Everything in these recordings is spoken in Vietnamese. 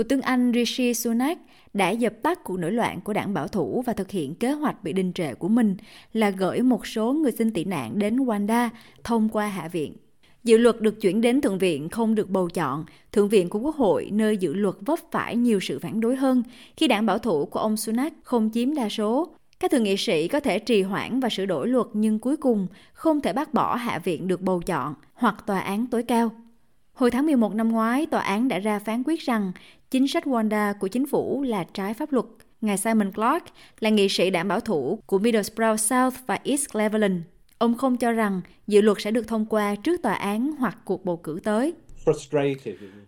Thủ tướng Anh Rishi Sunak đã dập tắt cuộc nổi loạn của đảng bảo thủ và thực hiện kế hoạch bị đình trệ của mình là gửi một số người xin tị nạn đến Wanda thông qua Hạ viện. Dự luật được chuyển đến Thượng viện không được bầu chọn. Thượng viện của Quốc hội, nơi dự luật vấp phải nhiều sự phản đối hơn, khi đảng bảo thủ của ông Sunak không chiếm đa số. Các thượng nghị sĩ có thể trì hoãn và sửa đổi luật nhưng cuối cùng không thể bác bỏ Hạ viện được bầu chọn hoặc tòa án tối cao. Hồi tháng 11 năm ngoái, tòa án đã ra phán quyết rằng chính sách Wanda của chính phủ là trái pháp luật. Ngài Simon Clark là nghị sĩ đảng bảo thủ của Middlesbrough South và East Cleveland. Ông không cho rằng dự luật sẽ được thông qua trước tòa án hoặc cuộc bầu cử tới.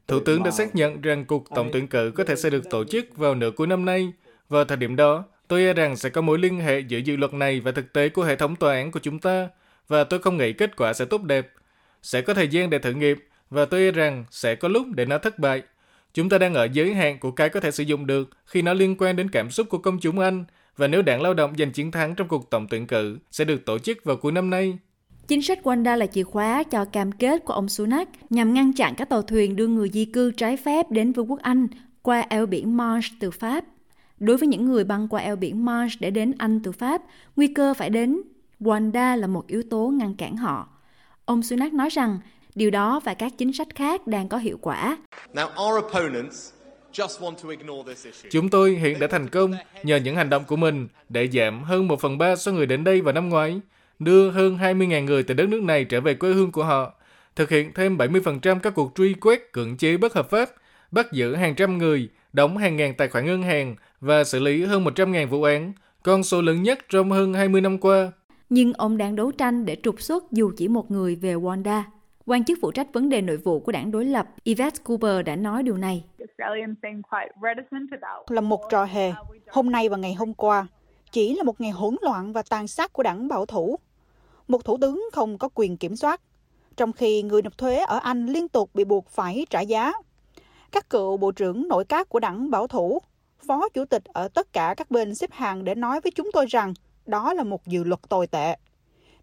Thủ tướng đã xác nhận rằng cuộc tổng tuyển cử có thể sẽ được tổ chức vào nửa cuối năm nay. Vào thời điểm đó, tôi e rằng sẽ có mối liên hệ giữa dự luật này và thực tế của hệ thống tòa án của chúng ta, và tôi không nghĩ kết quả sẽ tốt đẹp. Sẽ có thời gian để thử nghiệm, và tôi e rằng sẽ có lúc để nó thất bại. Chúng ta đang ở giới hạn của cái có thể sử dụng được khi nó liên quan đến cảm xúc của công chúng Anh, và nếu đảng lao động giành chiến thắng trong cuộc tổng tuyển cử sẽ được tổ chức vào cuối năm nay. Chính sách Wanda là chìa khóa cho cam kết của ông Sunak nhằm ngăn chặn các tàu thuyền đưa người di cư trái phép đến Vương quốc Anh qua eo biển Manche từ Pháp. Đối với những người băng qua eo biển Manche để đến Anh từ Pháp, nguy cơ phải đến Wanda là một yếu tố ngăn cản họ. Ông Sunak nói rằng điều đó và các chính sách khác đang có hiệu quả. Now, our opponents Chúng tôi hiện đã thành công nhờ những hành động của mình để giảm hơn 1 phần 3 số người đến đây vào năm ngoái, đưa hơn 20.000 người từ đất nước này trở về quê hương của họ, thực hiện thêm 70% các cuộc truy quét cưỡng chế bất hợp pháp, bắt giữ hàng trăm người, đóng hàng ngàn tài khoản ngân hàng và xử lý hơn 100.000 vụ án, con số lớn nhất trong hơn 20 năm qua. Nhưng ông đang đấu tranh để trục xuất dù chỉ một người về Wanda. Quan chức phụ trách vấn đề nội vụ của đảng đối lập Yvette Cooper đã nói điều này. Là một trò hề, hôm nay và ngày hôm qua, chỉ là một ngày hỗn loạn và tàn sát của đảng bảo thủ. Một thủ tướng không có quyền kiểm soát, trong khi người nộp thuế ở Anh liên tục bị buộc phải trả giá. Các cựu bộ trưởng nội các của đảng bảo thủ, phó chủ tịch ở tất cả các bên xếp hàng để nói với chúng tôi rằng đó là một dự luật tồi tệ.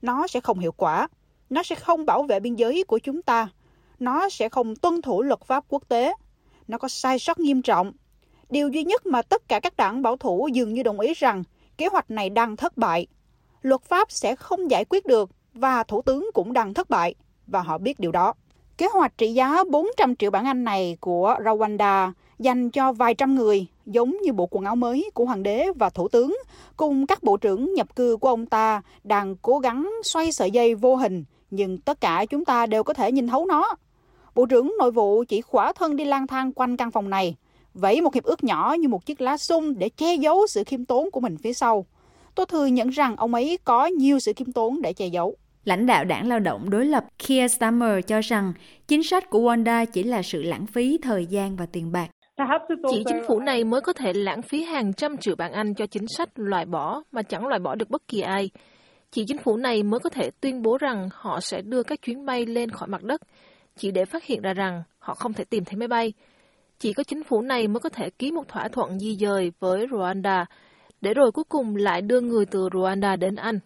Nó sẽ không hiệu quả nó sẽ không bảo vệ biên giới của chúng ta. Nó sẽ không tuân thủ luật pháp quốc tế. Nó có sai sót nghiêm trọng. Điều duy nhất mà tất cả các đảng bảo thủ dường như đồng ý rằng kế hoạch này đang thất bại. Luật pháp sẽ không giải quyết được và Thủ tướng cũng đang thất bại và họ biết điều đó. Kế hoạch trị giá 400 triệu bảng Anh này của Rwanda dành cho vài trăm người, giống như bộ quần áo mới của hoàng đế và thủ tướng, cùng các bộ trưởng nhập cư của ông ta đang cố gắng xoay sợi dây vô hình nhưng tất cả chúng ta đều có thể nhìn thấu nó. Bộ trưởng nội vụ chỉ khỏa thân đi lang thang quanh căn phòng này, vẫy một hiệp ước nhỏ như một chiếc lá sung để che giấu sự khiêm tốn của mình phía sau. Tôi thừa nhận rằng ông ấy có nhiều sự khiêm tốn để che giấu. Lãnh đạo đảng lao động đối lập Keir Starmer cho rằng chính sách của Wanda chỉ là sự lãng phí thời gian và tiền bạc. Chỉ chính phủ này mới có thể lãng phí hàng trăm triệu bảng Anh cho chính sách loại bỏ mà chẳng loại bỏ được bất kỳ ai. Chỉ chính phủ này mới có thể tuyên bố rằng họ sẽ đưa các chuyến bay lên khỏi mặt đất, chỉ để phát hiện ra rằng họ không thể tìm thấy máy bay. Chỉ có chính phủ này mới có thể ký một thỏa thuận di dời với Rwanda, để rồi cuối cùng lại đưa người từ Rwanda đến Anh.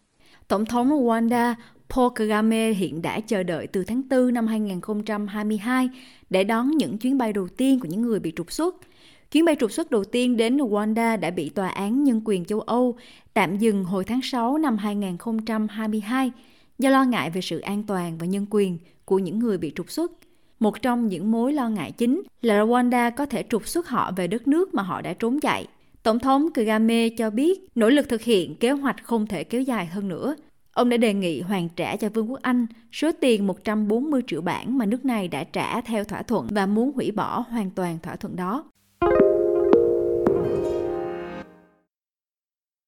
Tổng thống Rwanda Paul Kagame hiện đã chờ đợi từ tháng 4 năm 2022 để đón những chuyến bay đầu tiên của những người bị trục xuất – Chuyến bay trục xuất đầu tiên đến Rwanda đã bị Tòa án Nhân quyền châu Âu tạm dừng hồi tháng 6 năm 2022 do lo ngại về sự an toàn và nhân quyền của những người bị trục xuất. Một trong những mối lo ngại chính là Rwanda có thể trục xuất họ về đất nước mà họ đã trốn chạy. Tổng thống Kagame cho biết nỗ lực thực hiện kế hoạch không thể kéo dài hơn nữa. Ông đã đề nghị hoàn trả cho Vương quốc Anh số tiền 140 triệu bảng mà nước này đã trả theo thỏa thuận và muốn hủy bỏ hoàn toàn thỏa thuận đó.